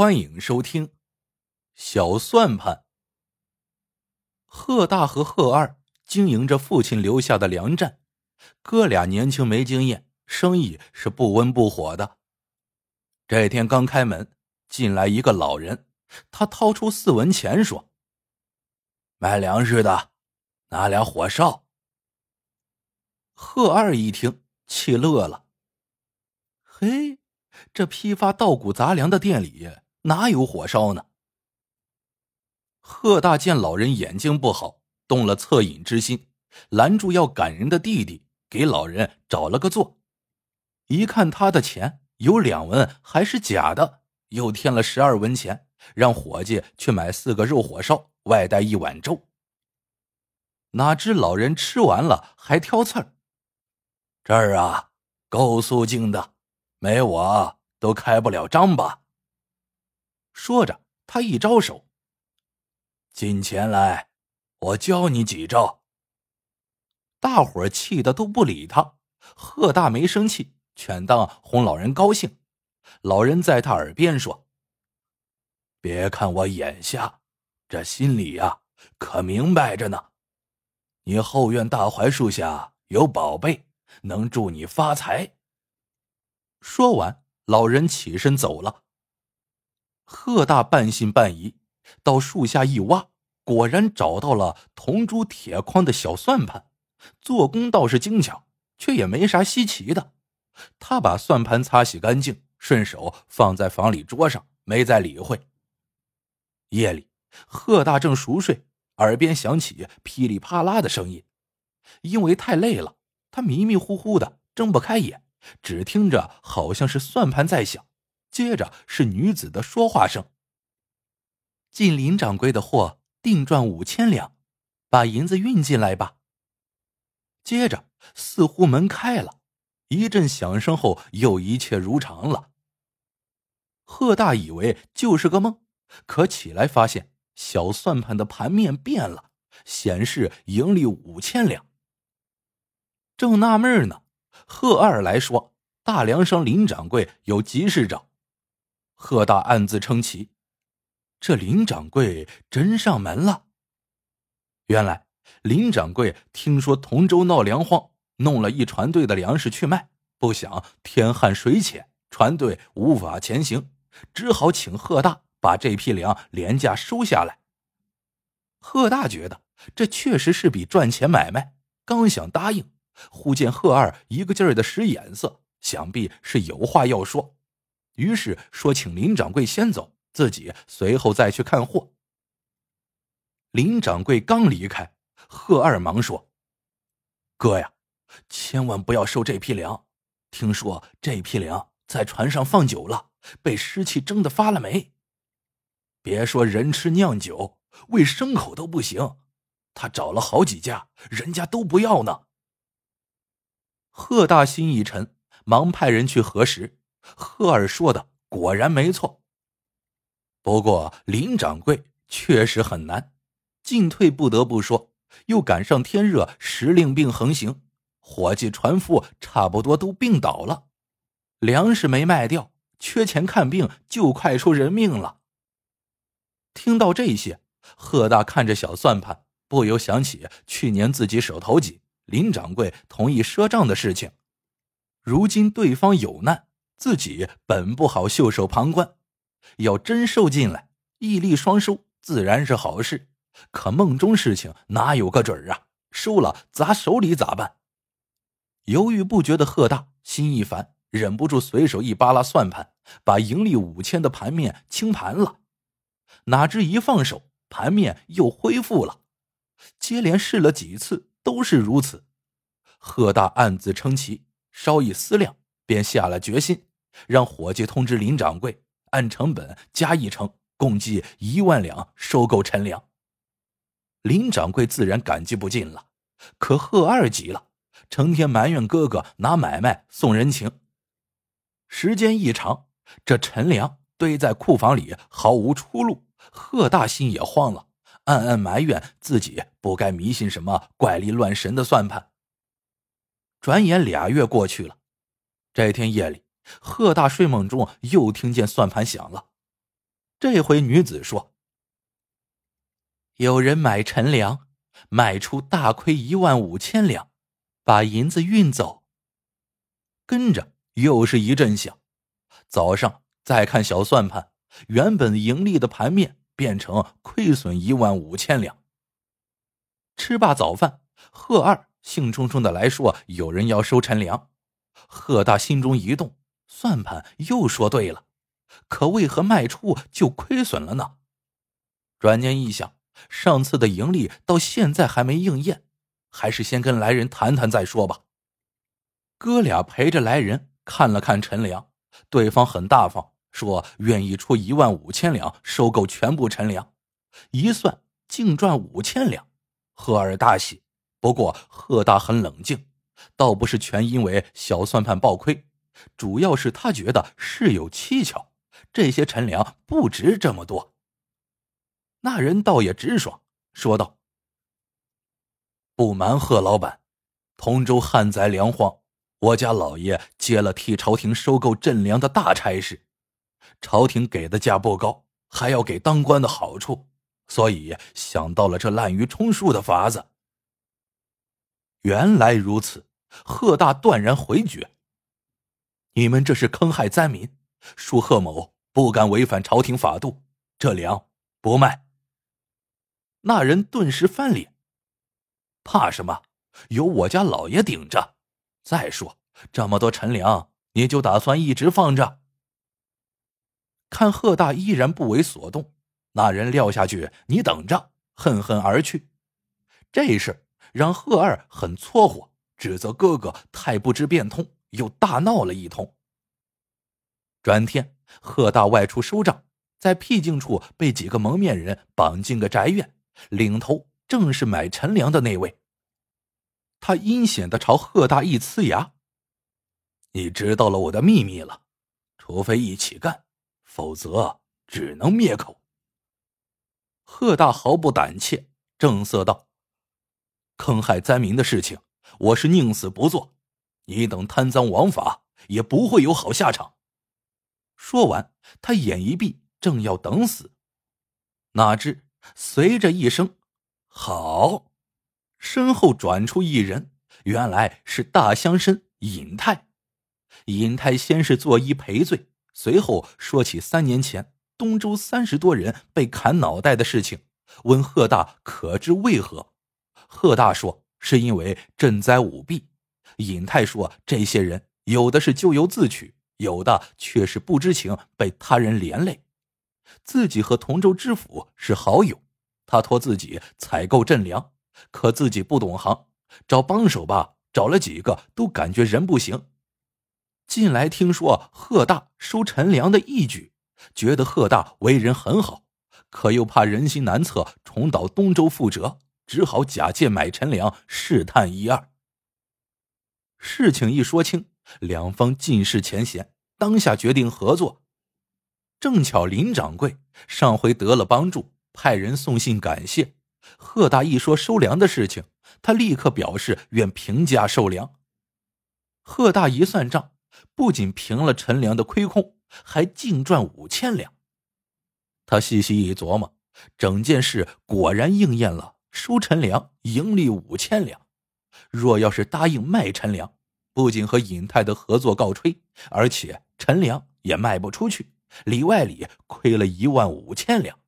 欢迎收听《小算盘》。贺大和贺二经营着父亲留下的粮站，哥俩年轻没经验，生意是不温不火的。这天刚开门，进来一个老人，他掏出四文钱说：“卖粮食的，拿俩火烧。”贺二一听，气乐了：“嘿！”这批发稻谷杂粮的店里哪有火烧呢？贺大见老人眼睛不好，动了恻隐之心，拦住要赶人的弟弟，给老人找了个座。一看他的钱有两文还是假的，又添了十二文钱，让伙计去买四个肉火烧，外带一碗粥。哪知老人吃完了还挑刺儿：“这儿啊，够肃静的。”没我都开不了张吧。说着，他一招手：“进前来，我教你几招。”大伙儿气得都不理他。贺大没生气，全当哄老人高兴。老人在他耳边说：“别看我眼瞎，这心里呀可明白着呢。你后院大槐树下有宝贝，能助你发财。”说完，老人起身走了。贺大半信半疑，到树下一挖，果然找到了铜珠铁框的小算盘，做工倒是精巧，却也没啥稀奇的。他把算盘擦洗干净，顺手放在房里桌上，没再理会。夜里，贺大正熟睡，耳边响起噼里啪啦的声音，因为太累了，他迷迷糊糊的睁不开眼。只听着好像是算盘在响，接着是女子的说话声：“进林掌柜的货，定赚五千两，把银子运进来吧。”接着似乎门开了，一阵响声后又一切如常了。贺大以为就是个梦，可起来发现小算盘的盘面变了，显示盈利五千两。正纳闷呢。贺二来说：“大梁商林掌柜有急事找。”贺大暗自称奇：“这林掌柜真上门了。”原来林掌柜听说同州闹粮荒，弄了一船队的粮食去卖，不想天旱水浅，船队无法前行，只好请贺大把这批粮廉价收下来。贺大觉得这确实是笔赚钱买卖，刚想答应。忽见贺二一个劲儿的使眼色，想必是有话要说，于是说：“请林掌柜先走，自己随后再去看货。”林掌柜刚离开，贺二忙说：“哥呀，千万不要收这批粮，听说这批粮在船上放久了，被湿气蒸得发了霉。别说人吃酿酒，喂牲口都不行。他找了好几家，人家都不要呢。”贺大心一沉，忙派人去核实。贺二说的果然没错。不过林掌柜确实很难，进退不得不说，又赶上天热，时令病横行，伙计、船夫差不多都病倒了，粮食没卖掉，缺钱看病就快出人命了。听到这些，贺大看着小算盘，不由想起去年自己手头紧。林掌柜同意赊账的事情，如今对方有难，自己本不好袖手旁观。要真收进来，一利双收自然是好事。可梦中事情哪有个准儿啊？收了砸手里咋办？犹豫不决的贺大心一烦，忍不住随手一扒拉算盘，把盈利五千的盘面清盘了。哪知一放手，盘面又恢复了。接连试了几次。都是如此，贺大暗自称奇，稍一思量，便下了决心，让伙计通知林掌柜，按成本加一成，共计一万两收购陈粮。林掌柜自然感激不尽了，可贺二急了，成天埋怨哥哥拿买卖送人情。时间一长，这陈粮堆在库房里毫无出路，贺大心也慌了。暗暗埋怨自己不该迷信什么怪力乱神的算盘。转眼俩月过去了，这天夜里，贺大睡梦中又听见算盘响了。这回女子说：“有人买陈粮，卖出大亏一万五千两，把银子运走。”跟着又是一阵响。早上再看小算盘，原本盈利的盘面变成亏损一万五千两。吃罢早饭，贺二兴冲冲的来说：“有人要收陈粮。”贺大心中一动，算盘又说对了，可为何卖出就亏损了呢？转念一想，上次的盈利到现在还没应验，还是先跟来人谈谈再说吧。哥俩陪着来人看了看陈粮，对方很大方，说愿意出一万五千两收购全部陈粮，一算净赚五千两，贺二大喜。不过贺大很冷静。倒不是全因为小算盘爆亏，主要是他觉得事有蹊跷，这些陈粮不值这么多。那人倒也直爽，说道：“不瞒贺老板，通州旱灾粮荒，我家老爷接了替朝廷收购赈粮的大差事，朝廷给的价不高，还要给当官的好处，所以想到了这滥竽充数的法子。原来如此。”贺大断然回绝：“你们这是坑害灾民，恕贺某不敢违反朝廷法度，这粮不卖。”那人顿时翻脸：“怕什么？有我家老爷顶着。再说这么多陈粮，你就打算一直放着？”看贺大依然不为所动，那人撂下句：“你等着！”恨恨而去。这事让贺二很搓火。指责哥哥太不知变通，又大闹了一通。转天，贺大外出收账，在僻静处被几个蒙面人绑进个宅院，领头正是买陈粮的那位。他阴险的朝贺大一呲牙：“你知道了我的秘密了，除非一起干，否则只能灭口。”贺大毫不胆怯，正色道：“坑害灾民的事情。”我是宁死不做，你等贪赃枉法也不会有好下场。说完，他眼一闭，正要等死，哪知随着一声“好”，身后转出一人，原来是大乡绅尹泰。尹泰先是作揖赔罪，随后说起三年前东周三十多人被砍脑袋的事情，问贺大可知为何？贺大说。是因为赈灾舞弊，尹泰说，这些人有的是咎由自取，有的却是不知情被他人连累。自己和同州知府是好友，他托自己采购赈粮，可自己不懂行，找帮手吧，找了几个都感觉人不行。近来听说贺大收陈粮的义举，觉得贺大为人很好，可又怕人心难测，重蹈东周覆辙。只好假借买陈粮试探一二。事情一说清，两方尽释前嫌，当下决定合作。正巧林掌柜上回得了帮助，派人送信感谢。贺大一说收粮的事情，他立刻表示愿平价收粮。贺大一算账，不仅平了陈粮的亏空，还净赚五千两。他细细一琢磨，整件事果然应验了。收陈粮盈利五千两，若要是答应卖陈粮，不仅和尹泰的合作告吹，而且陈粮也卖不出去，里外里亏了一万五千两。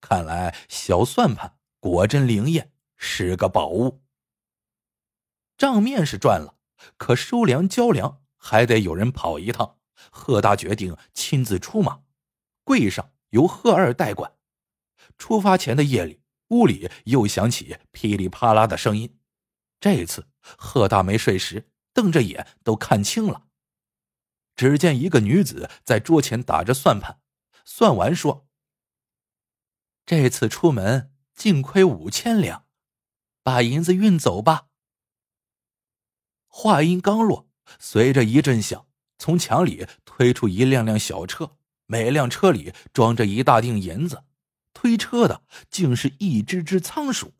看来小算盘果真灵验，是个宝物。账面是赚了，可收粮交粮还得有人跑一趟。贺大决定亲自出马，柜上由贺二代管。出发前的夜里。屋里又响起噼里啪啦的声音，这次贺大没睡时，瞪着眼都看清了。只见一个女子在桌前打着算盘，算完说：“这次出门净亏五千两，把银子运走吧。”话音刚落，随着一阵响，从墙里推出一辆辆小车，每辆车里装着一大锭银子。推车的竟是一只只仓鼠。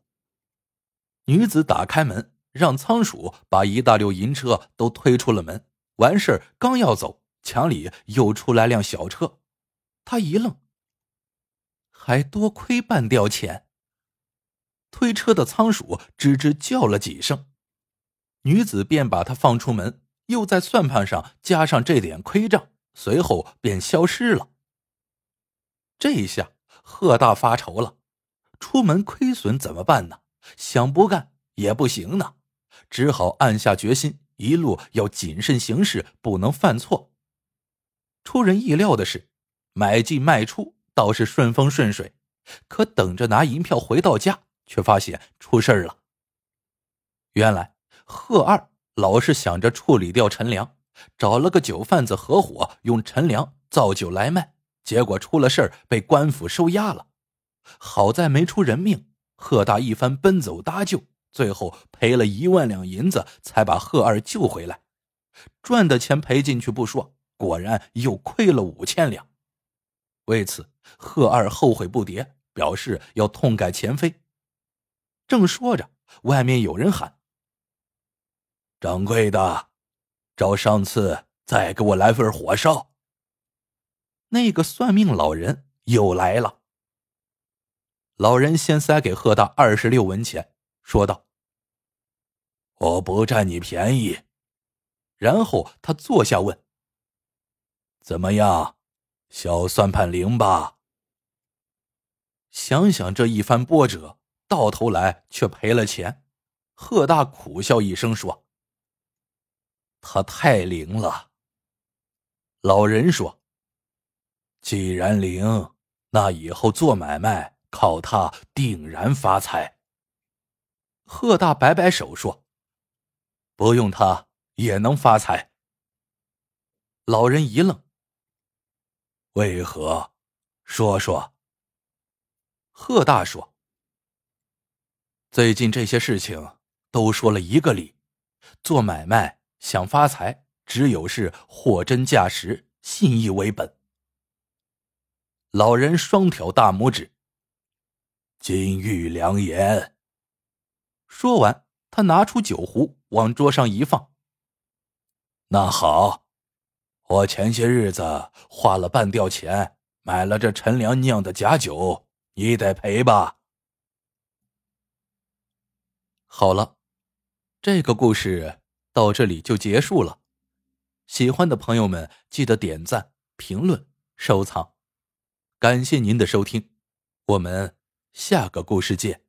女子打开门，让仓鼠把一大溜银车都推出了门。完事刚要走，墙里又出来辆小车。他一愣，还多亏半吊钱。推车的仓鼠吱吱叫了几声，女子便把他放出门，又在算盘上加上这点亏账，随后便消失了。这一下贺大发愁了，出门亏损怎么办呢？想不干也不行呢，只好暗下决心，一路要谨慎行事，不能犯错。出人意料的是，买进卖出倒是顺风顺水，可等着拿银票回到家，却发现出事了。原来贺二老是想着处理掉陈良，找了个酒贩子合伙用陈良造酒来卖，结果出了事儿，被官府收押了。好在没出人命。贺大一番奔走搭救，最后赔了一万两银子，才把贺二救回来。赚的钱赔进去不说，果然又亏了五千两。为此，贺二后悔不迭，表示要痛改前非。正说着，外面有人喊：“掌柜的，照上次再给我来份火烧。”那个算命老人又来了。老人先塞给贺大二十六文钱，说道：“我不占你便宜。”然后他坐下问：“怎么样，小算盘灵吧？”想想这一番波折，到头来却赔了钱，贺大苦笑一声说：“他太灵了。”老人说：“既然灵，那以后做买卖。”靠他定然发财。贺大摆摆手说：“不用他也能发财。”老人一愣：“为何？说说。”贺大说：“最近这些事情都说了一个理，做买卖想发财，只有是货真价实、信义为本。”老人双挑大拇指。金玉良言。说完，他拿出酒壶往桌上一放。那好，我前些日子花了半吊钱买了这陈良酿的假酒，你得赔吧。好了，这个故事到这里就结束了。喜欢的朋友们记得点赞、评论、收藏，感谢您的收听，我们。下个故事见。